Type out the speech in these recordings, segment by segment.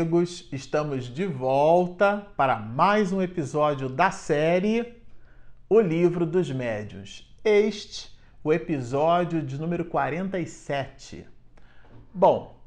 amigos, estamos de volta para mais um episódio da série O Livro dos Médios. Este, o episódio de número 47. Bom,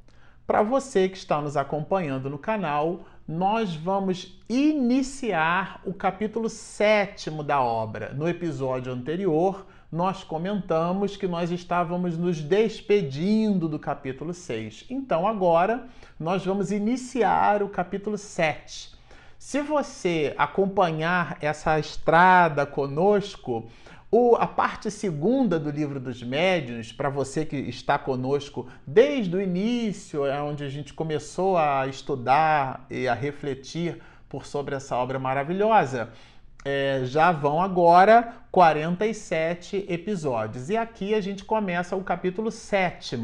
para você que está nos acompanhando no canal, nós vamos iniciar o capítulo sétimo da obra. No episódio anterior, nós comentamos que nós estávamos nos despedindo do capítulo 6. Então, agora, nós vamos iniciar o capítulo 7. Se você acompanhar essa estrada conosco, o, a parte segunda do livro dos médiuns, para você que está conosco desde o início, é onde a gente começou a estudar e a refletir por sobre essa obra maravilhosa, é, já vão agora 47 episódios. E aqui a gente começa o capítulo 7.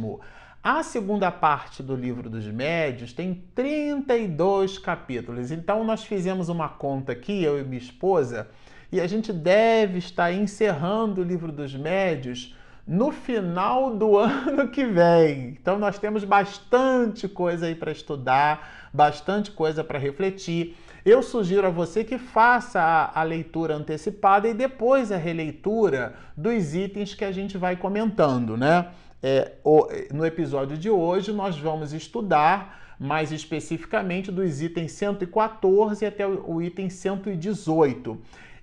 A segunda parte do livro dos médios tem 32 capítulos. Então nós fizemos uma conta aqui, eu e minha esposa, e a gente deve estar encerrando o livro dos médios no final do ano que vem. Então nós temos bastante coisa aí para estudar, bastante coisa para refletir. Eu sugiro a você que faça a, a, leitura antecipada e depois a releitura dos itens que a gente vai comentando, né? É, no episódio de hoje, nós vamos estudar mais especificamente dos itens 114 até o, o item 118.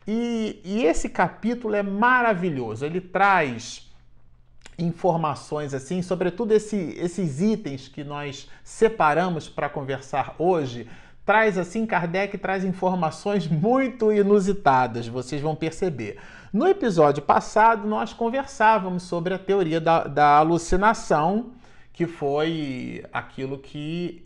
E, e esse capítulo é maravilhoso, ele traz informações assim, sobretudo esse, esses itens que nós separamos para conversar hoje traz assim, Kardec traz informações muito inusitadas, vocês vão perceber. No episódio passado, nós conversávamos sobre a teoria da, da alucinação, que foi aquilo que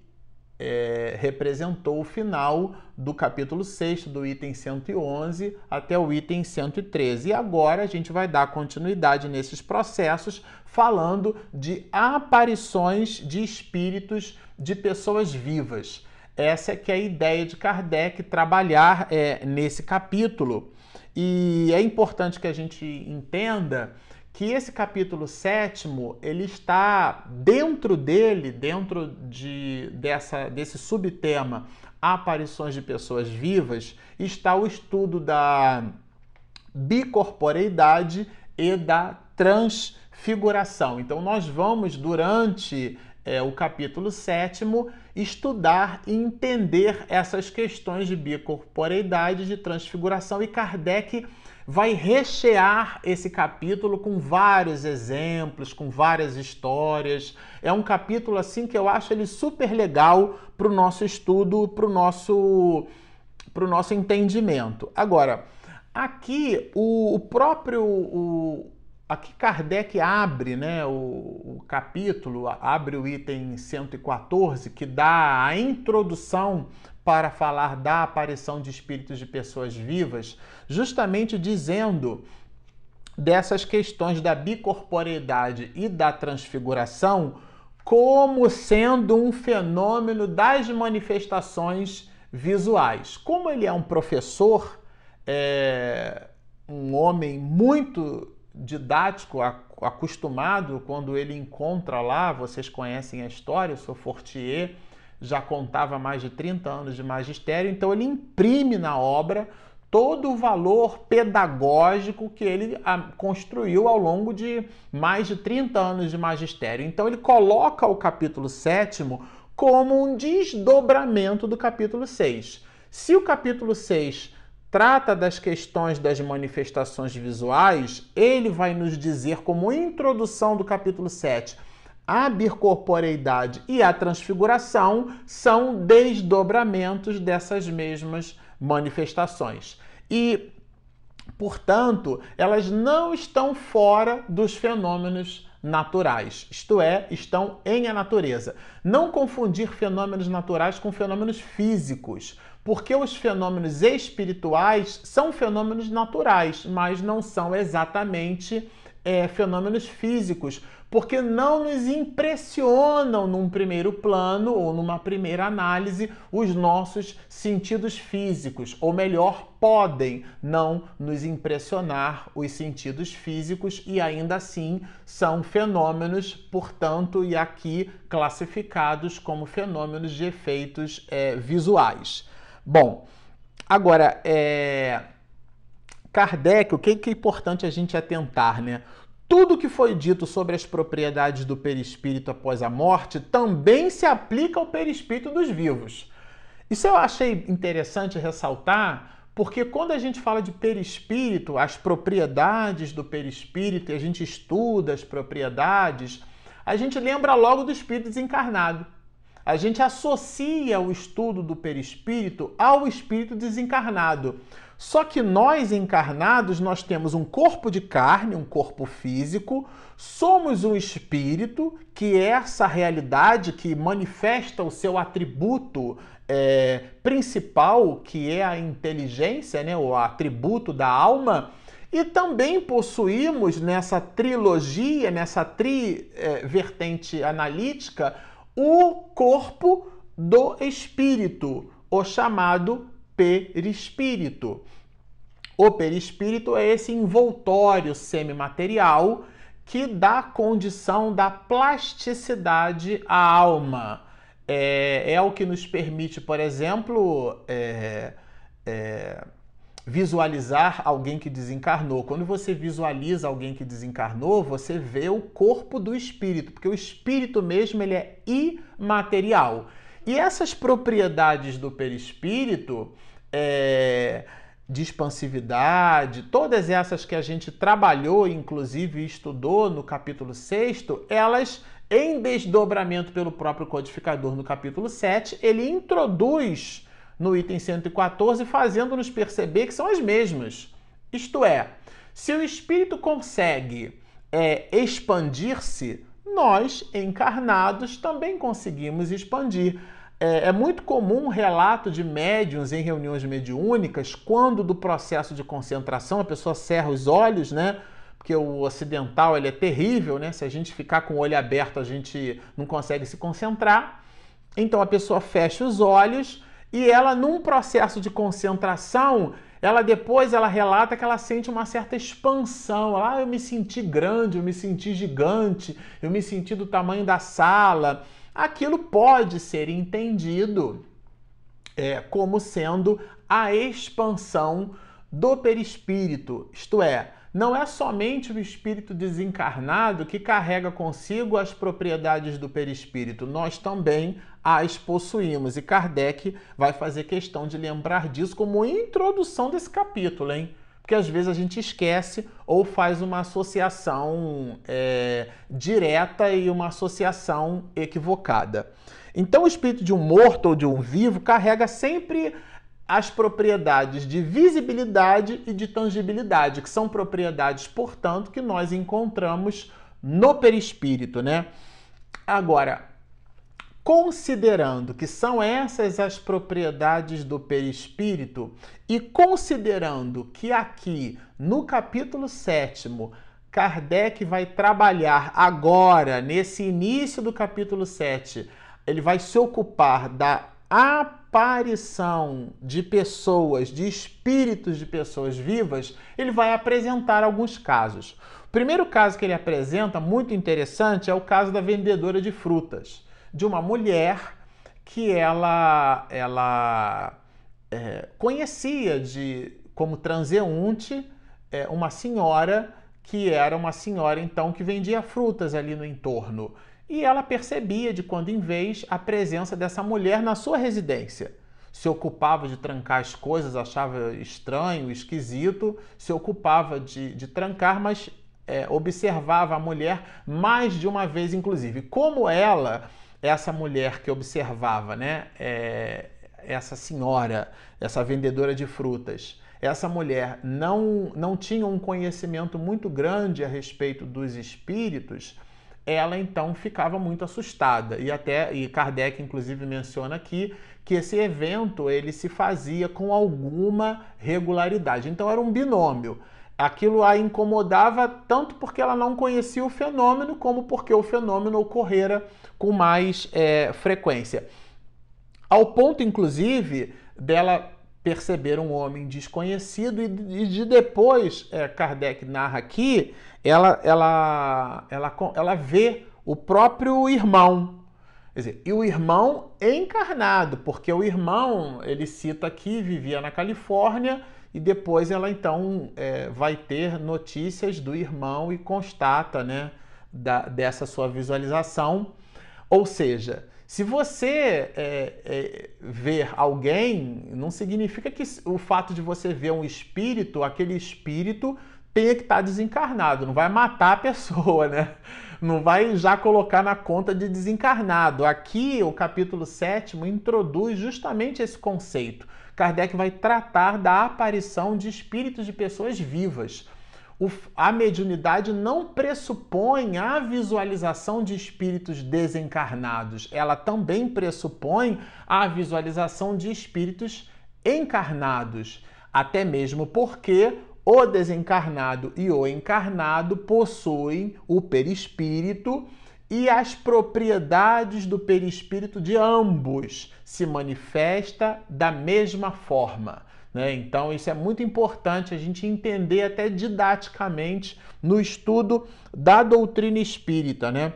é, representou o final do capítulo 6, do item 111 até o item 113. E agora a gente vai dar continuidade nesses processos, falando de aparições de espíritos de pessoas vivas. Essa é que é a ideia de Kardec trabalhar é, nesse capítulo. E é importante que a gente entenda que esse capítulo sétimo ele está dentro dele, dentro de, dessa, desse subtema aparições de pessoas vivas, está o estudo da bicorporeidade e da transfiguração. Então nós vamos durante é, o capítulo sétimo, estudar e entender essas questões de bicorporeidade, de transfiguração, e Kardec vai rechear esse capítulo com vários exemplos, com várias histórias. É um capítulo assim que eu acho ele super legal para o nosso estudo, para o nosso, nosso entendimento. Agora, aqui o, o próprio o, Aqui Kardec abre né, o, o, capítulo, abre o item 114, que dá a introdução para falar da aparição de espíritos de pessoas vivas, justamente dizendo dessas questões da bicorporeidade e da transfiguração como sendo um fenômeno das manifestações visuais. Como ele é um professor, é, um homem muito didático, acostumado, quando ele encontra lá, vocês conhecem a história, eu sou Fortier, já contava mais de 30 anos de magistério, então ele imprime na obra todo o valor pedagógico que ele construiu ao longo de mais de 30 anos de magistério. Então ele coloca o capítulo 7 como um desdobramento do capítulo 6. Se o capítulo 6 trata das questões das manifestações visuais, ele vai nos dizer, como introdução do capítulo 7, a bicorporeidade e a transfiguração são desdobramentos dessas mesmas manifestações. E, portanto, elas não estão fora dos fenômenos naturais, isto é, estão em a natureza. Não confundir fenômenos naturais com fenômenos físicos porque os fenômenos espirituais são fenômenos naturais, mas não são exatamente é, fenômenos físicos, porque não nos impressionam num primeiro plano ou numa primeira análise os nossos sentidos físicos, ou melhor, podem não nos impressionar os sentidos físicos e ainda assim são fenômenos, portanto, e aqui classificados como fenômenos de efeitos é, visuais. Bom, agora, é... Kardec, o que é importante a gente atentar, né? Tudo que foi dito sobre as propriedades do perispírito após a morte também se aplica ao perispírito dos vivos. Isso eu achei interessante ressaltar, porque quando a gente fala de perispírito, as propriedades do perispírito, e a gente estuda as propriedades, a gente lembra logo do espírito desencarnado. A gente associa o estudo do perispírito ao espírito desencarnado. Só que nós encarnados, nós temos um corpo de carne, um corpo físico, somos um espírito, que é essa realidade que manifesta o seu atributo é, principal, que é a inteligência, né, o atributo da alma, e também possuímos nessa trilogia, nessa tri é, vertente analítica, o corpo do espírito, o chamado perispírito. O perispírito é esse envoltório semimaterial que dá condição da plasticidade à alma. É, é o que nos permite, por exemplo, é, é, visualizar alguém que desencarnou. Quando você visualiza alguém que desencarnou, você vê o corpo do espírito, porque o espírito mesmo ele é imaterial. E essas propriedades do perispírito é, de expansividade, todas essas que a gente trabalhou, inclusive estudou no capítulo 6, elas, em desdobramento pelo próprio codificador no capítulo 7, ele introduz no item 114, fazendo-nos perceber que são as mesmas. Isto é, se o espírito consegue é, expandir-se, nós, encarnados, também conseguimos expandir é, é muito comum um relato de médiums em reuniões mediúnicas, quando do processo de concentração a pessoa cerra os olhos, né? Porque o ocidental ele é terrível, né? Se a gente ficar com o olho aberto, a gente não consegue se concentrar. Então a pessoa fecha os olhos e ela, num processo de concentração, ela depois ela relata que ela sente uma certa expansão. Ela, ah, eu me senti grande, eu me senti gigante, eu me senti do tamanho da sala. Aquilo pode ser entendido é, como sendo a expansão do perispírito, isto é, não é somente o espírito desencarnado que carrega consigo as propriedades do perispírito, nós também as possuímos. E Kardec vai fazer questão de lembrar disso como introdução desse capítulo, hein? porque às vezes a gente esquece ou faz uma associação é, direta e uma associação equivocada. Então, o espírito de um morto ou de um vivo carrega sempre as propriedades de visibilidade e de tangibilidade, que são propriedades, portanto, que nós encontramos no perispírito, né? Agora, considerando que são essas as propriedades do perispírito e considerando que aqui no capítulo 7 Kardec vai trabalhar agora, nesse início do capítulo 7, ele vai se ocupar da aparição de pessoas, de espíritos de pessoas vivas, ele vai apresentar alguns casos. O primeiro caso que ele apresenta, muito interessante, é o caso da vendedora de frutas de uma mulher que ela, ela é, conhecia de como transeunte é, uma senhora que era uma senhora então que vendia frutas ali no entorno. E ela percebia de quando em vez a presença dessa mulher na sua residência. Se ocupava de trancar as coisas, achava estranho, esquisito, se ocupava de, de trancar, mas é, observava a mulher mais de uma vez, inclusive. Como ela essa mulher que observava, né? É, essa senhora, essa vendedora de frutas, essa mulher não, não tinha um conhecimento muito grande a respeito dos espíritos, ela então ficava muito assustada. E até e Kardec inclusive menciona aqui que esse evento ele se fazia com alguma regularidade. Então era um binômio. Aquilo a incomodava tanto porque ela não conhecia o fenômeno, como porque o fenômeno ocorrera com mais é, frequência. Ao ponto, inclusive, dela perceber um homem desconhecido e de depois, é, Kardec narra aqui, ela, ela, ela, ela vê o próprio irmão. Quer dizer, e o irmão encarnado, porque o irmão, ele cita aqui, vivia na Califórnia e depois ela então é, vai ter notícias do irmão e constata né, da, dessa sua visualização. Ou seja, se você é, é, ver alguém, não significa que o fato de você ver um espírito, aquele espírito tenha que estar desencarnado, não vai matar a pessoa, né? Não vai já colocar na conta de desencarnado. Aqui, o capítulo 7 introduz justamente esse conceito. Kardec vai tratar da aparição de espíritos de pessoas vivas. O, a mediunidade não pressupõe a visualização de espíritos desencarnados, ela também pressupõe a visualização de espíritos encarnados, até mesmo porque o desencarnado e o encarnado possuem o perispírito e as propriedades do perispírito de ambos se manifesta da mesma forma. Né? Então, isso é muito importante a gente entender até didaticamente no estudo da doutrina espírita. Né?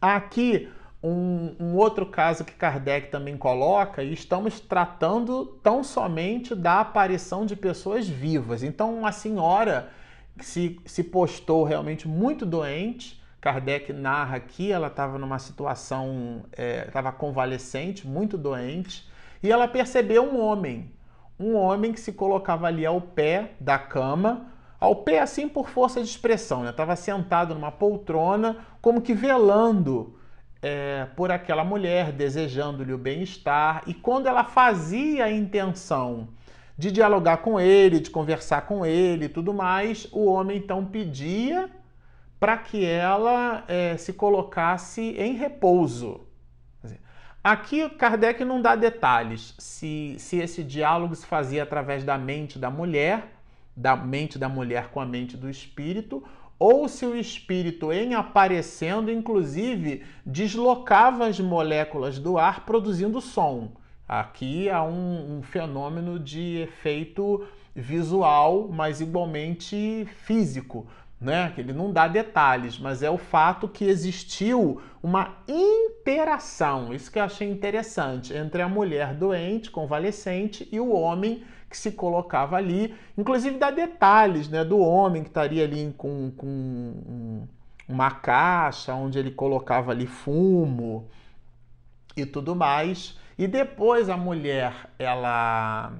Aqui, um, um, outro caso que Kardec também coloca, e estamos tratando tão somente da aparição de pessoas vivas. Então, uma senhora que se, se postou realmente muito doente, Kardec narra aqui, ela estava numa situação, estava é, convalescente, muito doente, e ela percebeu um homem, um homem que se colocava ali ao pé da cama, ao pé assim por força de expressão, estava né? sentado numa poltrona, como que velando é, por aquela mulher, desejando-lhe o bem-estar, e quando ela fazia a intenção de dialogar com ele, de conversar com ele e tudo mais, o homem então pedia para que ela é, se colocasse em repouso. Aqui Kardec não dá detalhes se, se esse diálogo se fazia através da mente da mulher, da mente da mulher com a mente do espírito, ou se o espírito, em aparecendo, inclusive, deslocava as moléculas do ar produzindo som. Aqui há um, um fenômeno de efeito visual, mas igualmente físico, né? Ele não dá detalhes, mas é o fato que existiu uma interação, isso que eu achei interessante, entre a mulher doente, convalescente, e o homem que se colocava ali. Inclusive dá detalhes né, do homem que estaria ali com, com uma caixa onde ele colocava ali fumo e tudo mais. E depois a mulher, ela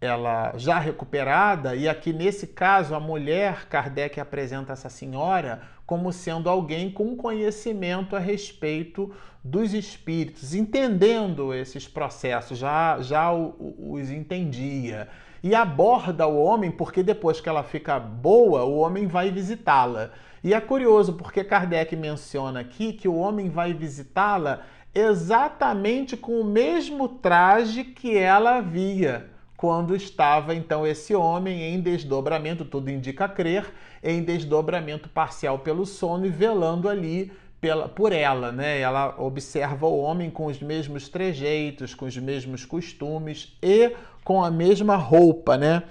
ela já recuperada, e aqui nesse caso a mulher, Kardec apresenta essa senhora como sendo alguém com conhecimento a respeito dos espíritos, entendendo esses processos, já, já os entendia. E aborda o homem, porque depois que ela fica boa, o homem vai visitá-la. E é curioso porque Kardec menciona aqui que o homem vai visitá-la exatamente com o mesmo traje que ela havia quando estava então esse homem em desdobramento, tudo indica crer, em desdobramento parcial pelo sono e velando ali pela, por ela, né? Ela observa o homem com os mesmos trejeitos, com os mesmos costumes e com a mesma roupa, né?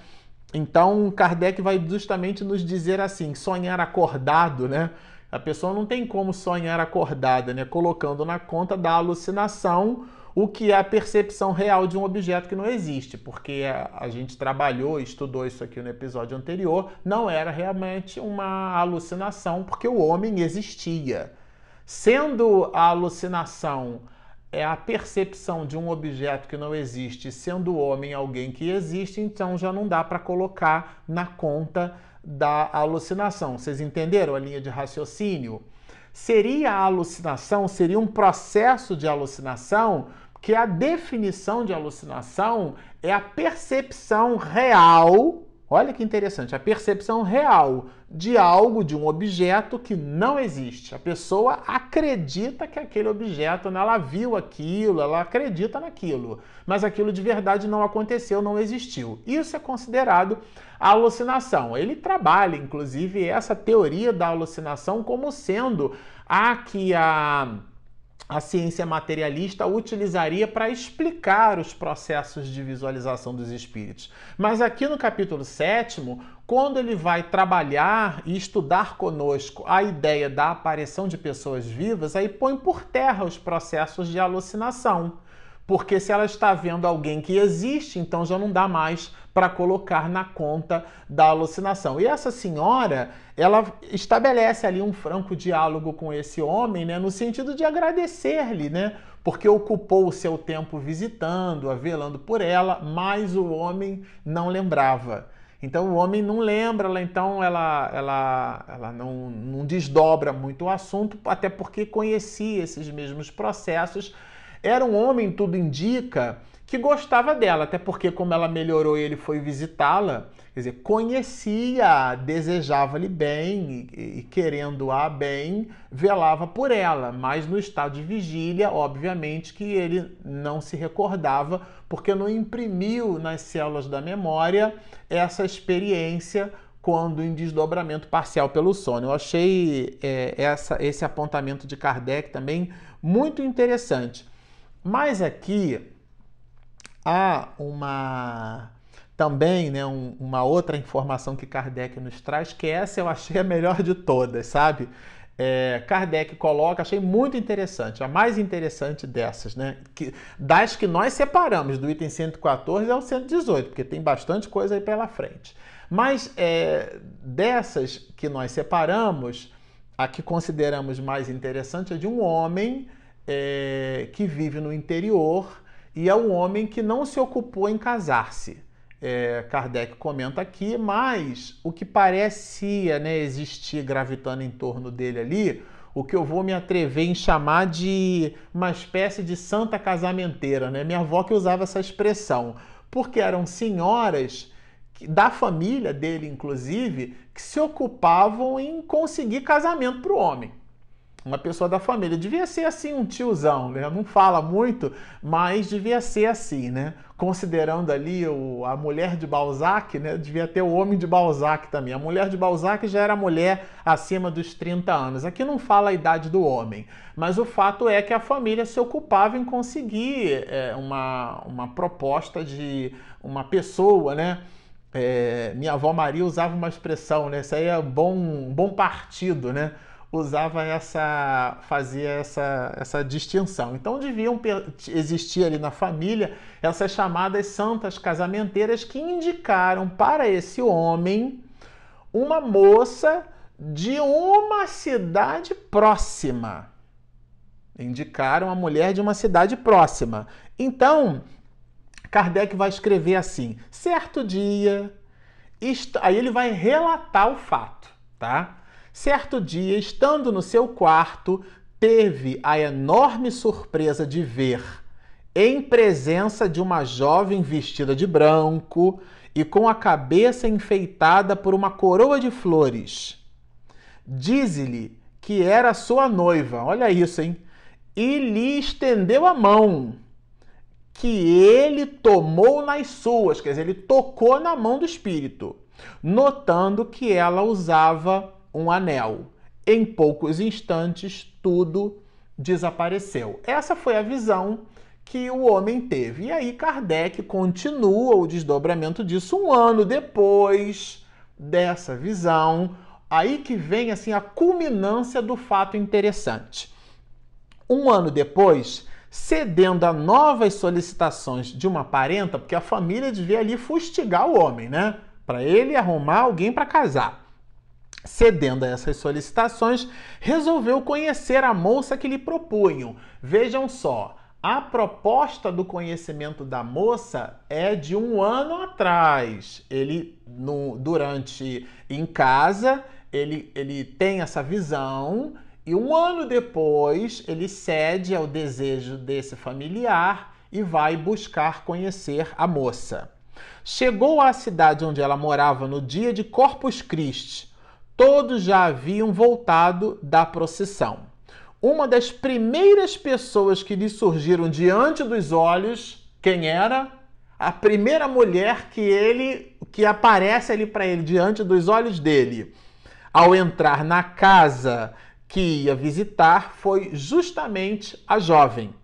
Então Kardec vai justamente nos dizer assim: sonhar acordado, né? A pessoa não tem como sonhar acordada, né? Colocando na conta da alucinação o que é a percepção real de um objeto que não existe, porque a, gente trabalhou, estudou isso aqui no episódio anterior, não era realmente uma alucinação, porque o homem existia. Sendo a alucinação é a percepção de um objeto que não existe, sendo o homem alguém que existe, então já não dá para colocar na conta da alucinação. Vocês entenderam a linha de raciocínio? Seria a alucinação, seria um processo de alucinação que a definição de alucinação é a percepção real, Olha que interessante, a percepção real de algo, de um objeto que não existe. A pessoa acredita que aquele objeto, né, ela viu aquilo, ela acredita naquilo, mas aquilo de verdade não aconteceu, não existiu. Isso é considerado alucinação. Ele trabalha, inclusive, essa teoria da alucinação como sendo a que a a ciência materialista utilizaria para explicar os processos de visualização dos espíritos. Mas aqui no capítulo 7, quando ele vai trabalhar e estudar conosco a ideia da aparição de pessoas vivas, aí põe por terra os processos de alucinação. Porque se ela está vendo alguém que existe, então já não dá mais para colocar na conta da alucinação. E essa senhora, ela estabelece ali um franco diálogo com esse homem, né, no sentido de agradecer-lhe, né, porque ocupou o seu tempo visitando, velando por ela, mas o homem não lembrava. Então o homem não lembra, então ela, ela, ela não, não desdobra muito o assunto, até porque conhecia esses mesmos processos. Era um homem, tudo indica, que gostava dela, até porque, como ela melhorou ele foi visitá-la, quer dizer, conhecia, desejava-lhe bem e, e querendo-a bem, velava por ela, mas no estado de vigília, obviamente que ele não se recordava, porque não imprimiu nas células da memória essa experiência quando em desdobramento parcial pelo sono. Eu achei é, essa, esse apontamento de Kardec também muito interessante. Mas aqui há uma também né, um, uma outra informação que Kardec nos traz, que essa eu achei a melhor de todas, sabe? É, Kardec coloca, achei muito interessante, a mais interessante dessas, né? Que, das que nós separamos, do item 114 ao 118, porque tem bastante coisa aí pela frente. Mas é, dessas que nós separamos, a que consideramos mais interessante é de um homem é, que vive no interior e é um homem que não se ocupou em casar-se. É, Kardec comenta aqui, mas o que parecia né, existir gravitando em torno dele ali, o que eu vou me atrever em chamar de uma espécie de santa casamenteira. Né? Minha avó que usava essa expressão, porque eram senhoras da família dele, inclusive, que se ocupavam em conseguir casamento para o homem uma pessoa da família. Devia ser assim um tiozão, né? Não fala muito, mas devia ser assim, né? Considerando ali o, a mulher de Balzac, né? Devia ter o homem de Balzac também. A mulher de Balzac já era mulher acima dos 30 anos. Aqui não fala a idade do homem, mas o fato é que a família se ocupava em conseguir é, uma, uma proposta de uma pessoa, né? É, minha avó Maria usava uma expressão, né? Isso aí é bom, bom partido, né? Usava essa, fazia essa, essa distinção. Então deviam existir ali na família essas chamadas santas casamenteiras que indicaram para esse homem uma moça de uma cidade próxima. Indicaram a mulher de uma cidade próxima. Então, Kardec vai escrever assim: certo dia, aí ele vai relatar o fato, tá? Certo dia, estando no seu quarto, teve a enorme surpresa de ver, em presença de uma jovem vestida de branco e com a cabeça enfeitada por uma coroa de flores. Dize-lhe que era sua noiva, olha isso, hein? E lhe estendeu a mão, que ele tomou nas suas, quer dizer, ele tocou na mão do espírito, notando que ela usava um anel. Em poucos instantes, tudo desapareceu. Essa foi a visão que o homem teve. E aí Kardec continua o desdobramento disso um ano depois dessa visão. Aí que vem assim a culminância do fato interessante. Um ano depois, cedendo a novas solicitações de uma parenta, porque a família devia ali fustigar o homem, né? Para ele arrumar alguém para casar. Cedendo a essas solicitações, resolveu conhecer a moça que lhe propunham. Vejam só, a proposta do conhecimento da moça é de um ano atrás. Ele, no, durante em casa, ele, ele tem essa visão e um ano depois ele cede ao desejo desse familiar e vai buscar conhecer a moça. Chegou à cidade onde ela morava no dia de Corpus Christi. Todos já haviam voltado da procissão. Uma das primeiras pessoas que lhe surgiram diante dos olhos, quem era? A primeira mulher que ele que aparece ali para ele diante dos olhos dele. Ao entrar na casa que ia visitar foi justamente a jovem,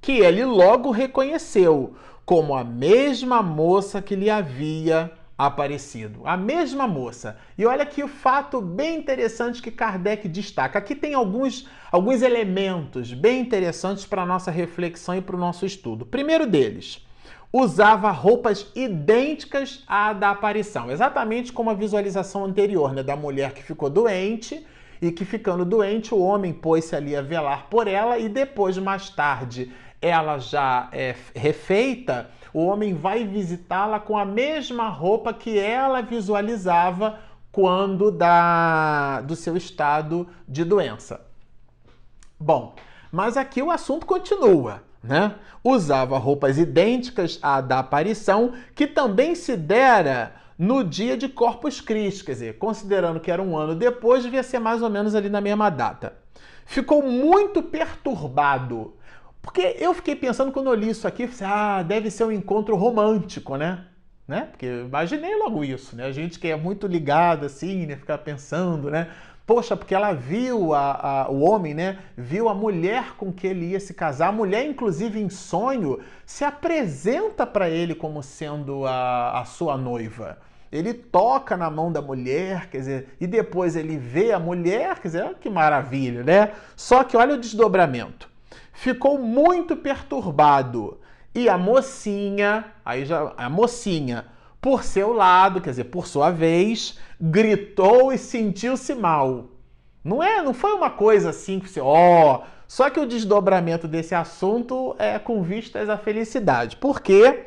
que ele logo reconheceu como a mesma moça que lhe havia aparecido. A mesma moça. E olha aqui o fato bem interessante que Kardec destaca. Aqui tem alguns, alguns elementos bem interessantes para a nossa reflexão e para o nosso estudo. Primeiro deles, usava roupas idênticas à da aparição, exatamente como a visualização anterior, né, da mulher que ficou doente e que ficando doente o homem pôs-se ali a velar por ela e depois mais tarde ela já é refeita, o homem vai visitá-la com a mesma roupa que ela visualizava quando da, do seu estado de doença. Bom, mas aqui o assunto continua. Né? Usava roupas idênticas à da aparição, que também se dera no dia de Corpus Christi, quer dizer, considerando que era um ano depois, devia ser mais ou menos ali na mesma data. Ficou muito perturbado porque eu fiquei pensando quando eu li isso aqui, ah, deve ser um encontro romântico, né? né? Porque eu imaginei logo isso, né? A gente que é muito ligado assim, né? Ficar pensando, né? Poxa, porque ela viu a, a, o homem, né? Viu a mulher com que ele ia se casar. A mulher, inclusive em sonho, se apresenta para ele como sendo a, a sua noiva. Ele toca na mão da mulher, quer dizer, e depois ele vê a mulher, quer dizer, que maravilha, né? Só que olha o desdobramento ficou muito perturbado. E a mocinha, aí já a mocinha, por seu lado, quer dizer, por sua vez, gritou e sentiu-se mal. Não é, não foi uma coisa assim que você, ó, oh, só que o desdobramento desse assunto é com vistas à felicidade. Porque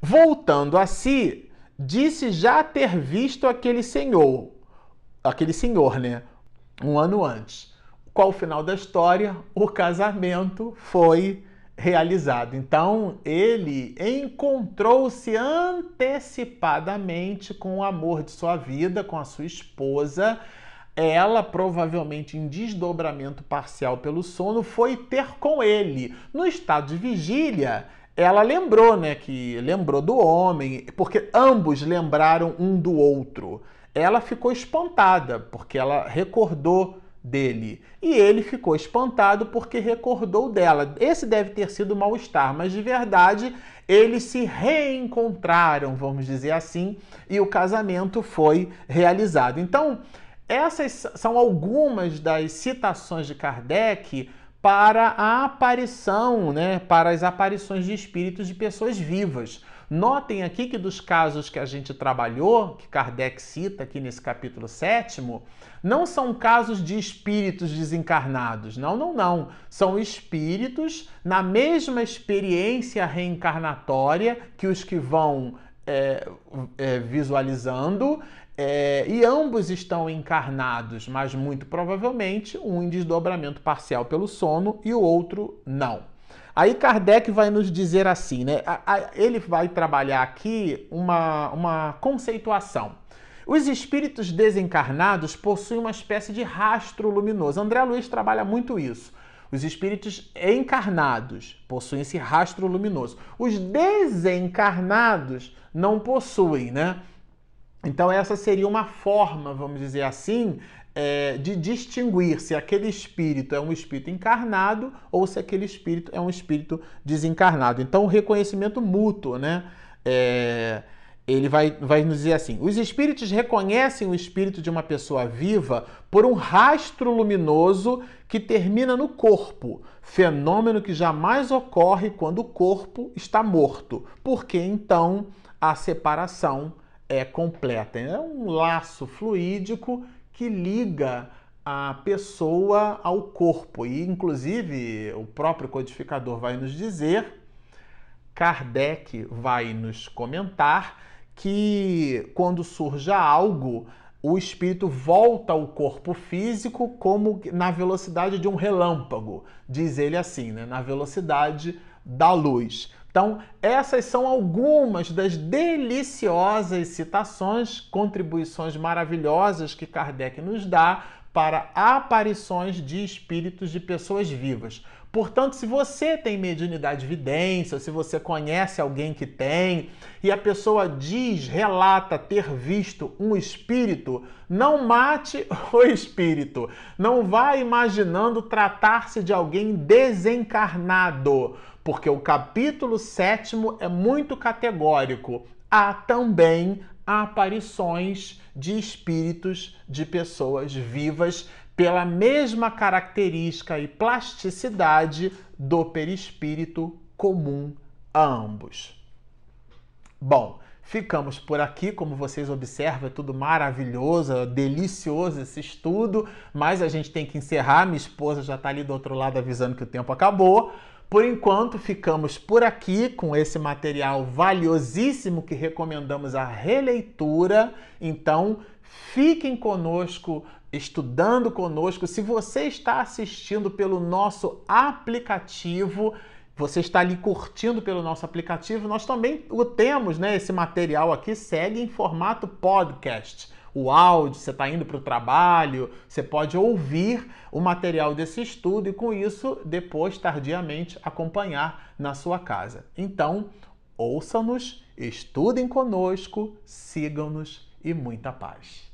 voltando a si, disse já ter visto aquele senhor, aquele senhor, né, um ano antes. Qual o final da história? O casamento foi realizado. Então, ele encontrou-se antecipadamente com o amor de sua vida, com a sua esposa. Ela, provavelmente em desdobramento parcial pelo sono, foi ter com ele. No estado de vigília, ela lembrou, né, que lembrou do homem, porque ambos lembraram um do outro. Ela ficou espantada, porque ela recordou dele. E ele ficou espantado porque recordou dela. Esse deve ter sido mal-estar, mas de verdade eles se reencontraram, vamos dizer assim, e o casamento foi realizado. Então, essas são algumas das citações de Kardec para a aparição, né, para as aparições de espíritos de pessoas vivas. Notem aqui que dos casos que a gente trabalhou, que Kardec cita aqui nesse capítulo sétimo, não são casos de espíritos desencarnados. Não, não, não. São espíritos na mesma experiência reencarnatória que os que vão é, é, visualizando. É, e ambos estão encarnados, mas muito provavelmente um em desdobramento parcial pelo sono e o outro não. Aí Kardec vai nos dizer assim, né? Ele vai trabalhar aqui uma, uma conceituação. Os espíritos desencarnados possuem uma espécie de rastro luminoso. André Luiz trabalha muito isso. Os espíritos encarnados possuem esse rastro luminoso. Os desencarnados não possuem, né? Então, essa seria uma forma, vamos dizer assim, é, de distinguir se aquele espírito é um espírito encarnado ou se aquele espírito é um espírito desencarnado. Então, o reconhecimento mútuo, né? É, ele vai, vai nos dizer assim: os espíritos reconhecem o espírito de uma pessoa viva por um rastro luminoso que termina no corpo, fenômeno que jamais ocorre quando o corpo está morto, porque então a separação é completa. É um laço fluídico que liga a pessoa ao corpo. E, inclusive, o próprio codificador vai nos dizer, Kardec vai nos comentar, que quando surja algo, o espírito volta ao corpo físico como na velocidade de um relâmpago, diz ele assim, né? na velocidade da luz. Então, essas são algumas das deliciosas citações, contribuições maravilhosas que Kardec nos dá para aparições de espíritos de pessoas vivas. Portanto, se você tem mediunidade vidência, se você conhece alguém que tem, e a pessoa diz, relata ter visto um espírito, não mate o espírito. Não vá imaginando tratar-se de alguém desencarnado, porque o capítulo sétimo é muito categórico. Há também aparições de espíritos de pessoas vivas pela mesma característica e plasticidade do perispírito comum a ambos. Bom, ficamos por aqui, como vocês observam, é tudo maravilhoso, é delicioso esse estudo, mas a gente tem que encerrar. Minha esposa já está ali do outro lado avisando que o tempo acabou. Por enquanto, ficamos por aqui com esse material valiosíssimo que recomendamos a releitura. Então, fiquem conosco estudando conosco. Se você está assistindo pelo nosso aplicativo, você está ali curtindo pelo nosso aplicativo, nós também o temos, né? Esse material aqui segue em formato podcast. O áudio, você está indo para o trabalho, você pode ouvir o material desse estudo e, com isso, depois, tardiamente, acompanhar na sua casa. Então, ouçam-nos, estudem conosco, sigam-nos e muita paz.